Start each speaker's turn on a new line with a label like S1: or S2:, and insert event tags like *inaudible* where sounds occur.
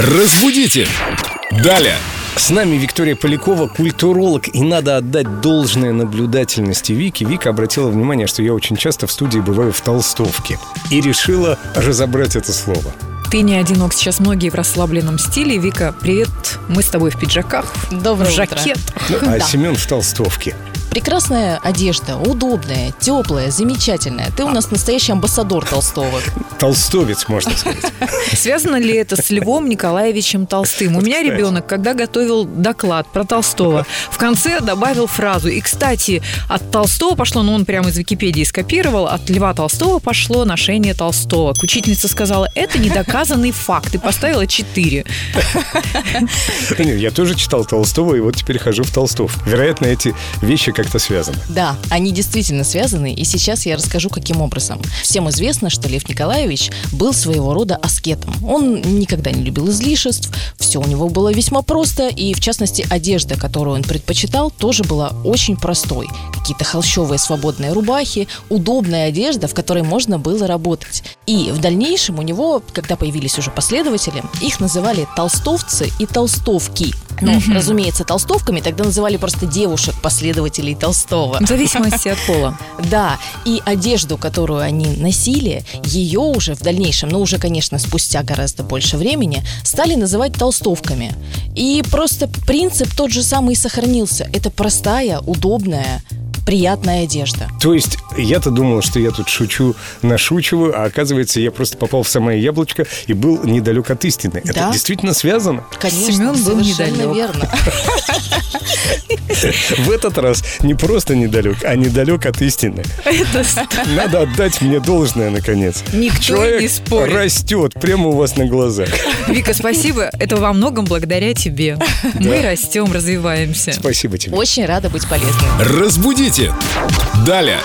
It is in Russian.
S1: Разбудите! Далее! С нами Виктория Полякова, культуролог, и надо отдать должное наблюдательности Вики. Вика обратила внимание, что я очень часто в студии бываю в толстовке. И решила разобрать это слово.
S2: Ты не одинок, сейчас многие в расслабленном стиле. Вика, привет, мы с тобой в пиджаках,
S3: Доброе
S2: в
S3: утро.
S2: жакет.
S1: Ну, а *laughs*
S3: Да.
S1: Семен в толстовке.
S3: Прекрасная одежда, удобная, теплая, замечательная. Ты у нас настоящий амбассадор толстовок.
S1: Толстовец, можно сказать.
S2: Связано ли это с Львом Николаевичем Толстым? У меня ребенок, когда готовил доклад про Толстого, в конце добавил фразу. И, кстати, от Толстого пошло, ну он прямо из Википедии скопировал, от Льва Толстого пошло ношение толстовок. Учительница сказала, это недоказанный факт, и поставила 4.
S1: Нет, Я тоже читал Толстого, и вот теперь хожу в толстов. Вероятно, эти вещи как-то связаны.
S3: Да, они действительно связаны, и сейчас я расскажу, каким образом. Всем известно, что Лев Николаевич был своего рода аскетом. Он никогда не любил излишеств, все у него было весьма просто, и, в частности, одежда, которую он предпочитал, тоже была очень простой. Какие-то холщовые свободные рубахи, удобная одежда, в которой можно было работать. И в дальнейшем у него, когда появились уже последователи, их называли толстовцы и толстовки. Ну, разумеется, толстовками тогда называли просто девушек, последователей Толстого.
S2: В зависимости от пола. *laughs*
S3: Да, и одежду, которую они носили, ее уже в дальнейшем, ну уже, конечно, спустя гораздо больше времени, стали называть толстовками. И просто принцип тот же самый и сохранился. Это простая, удобная, приятная одежда.
S1: То есть я-то думал, что я тут шучу, нашучиваю, а оказывается, я просто попал в самое яблочко и был недалек от истины. Это
S3: Да.
S1: действительно связано.
S3: Конечно,
S2: Семен был
S3: совершенно
S2: недалек.
S3: верно. *laughs* *laughs*
S1: В этот раз не просто недалек, а недалек от истины. Надо отдать мне должное, наконец.
S2: Никто
S1: Человек
S2: не спорит.
S1: растет прямо у вас на глазах.
S2: Вика, спасибо. Это во многом благодаря тебе. Мы растем, развиваемся.
S1: Спасибо тебе.
S3: Очень рада быть полезной.
S1: Разбудите! Далее!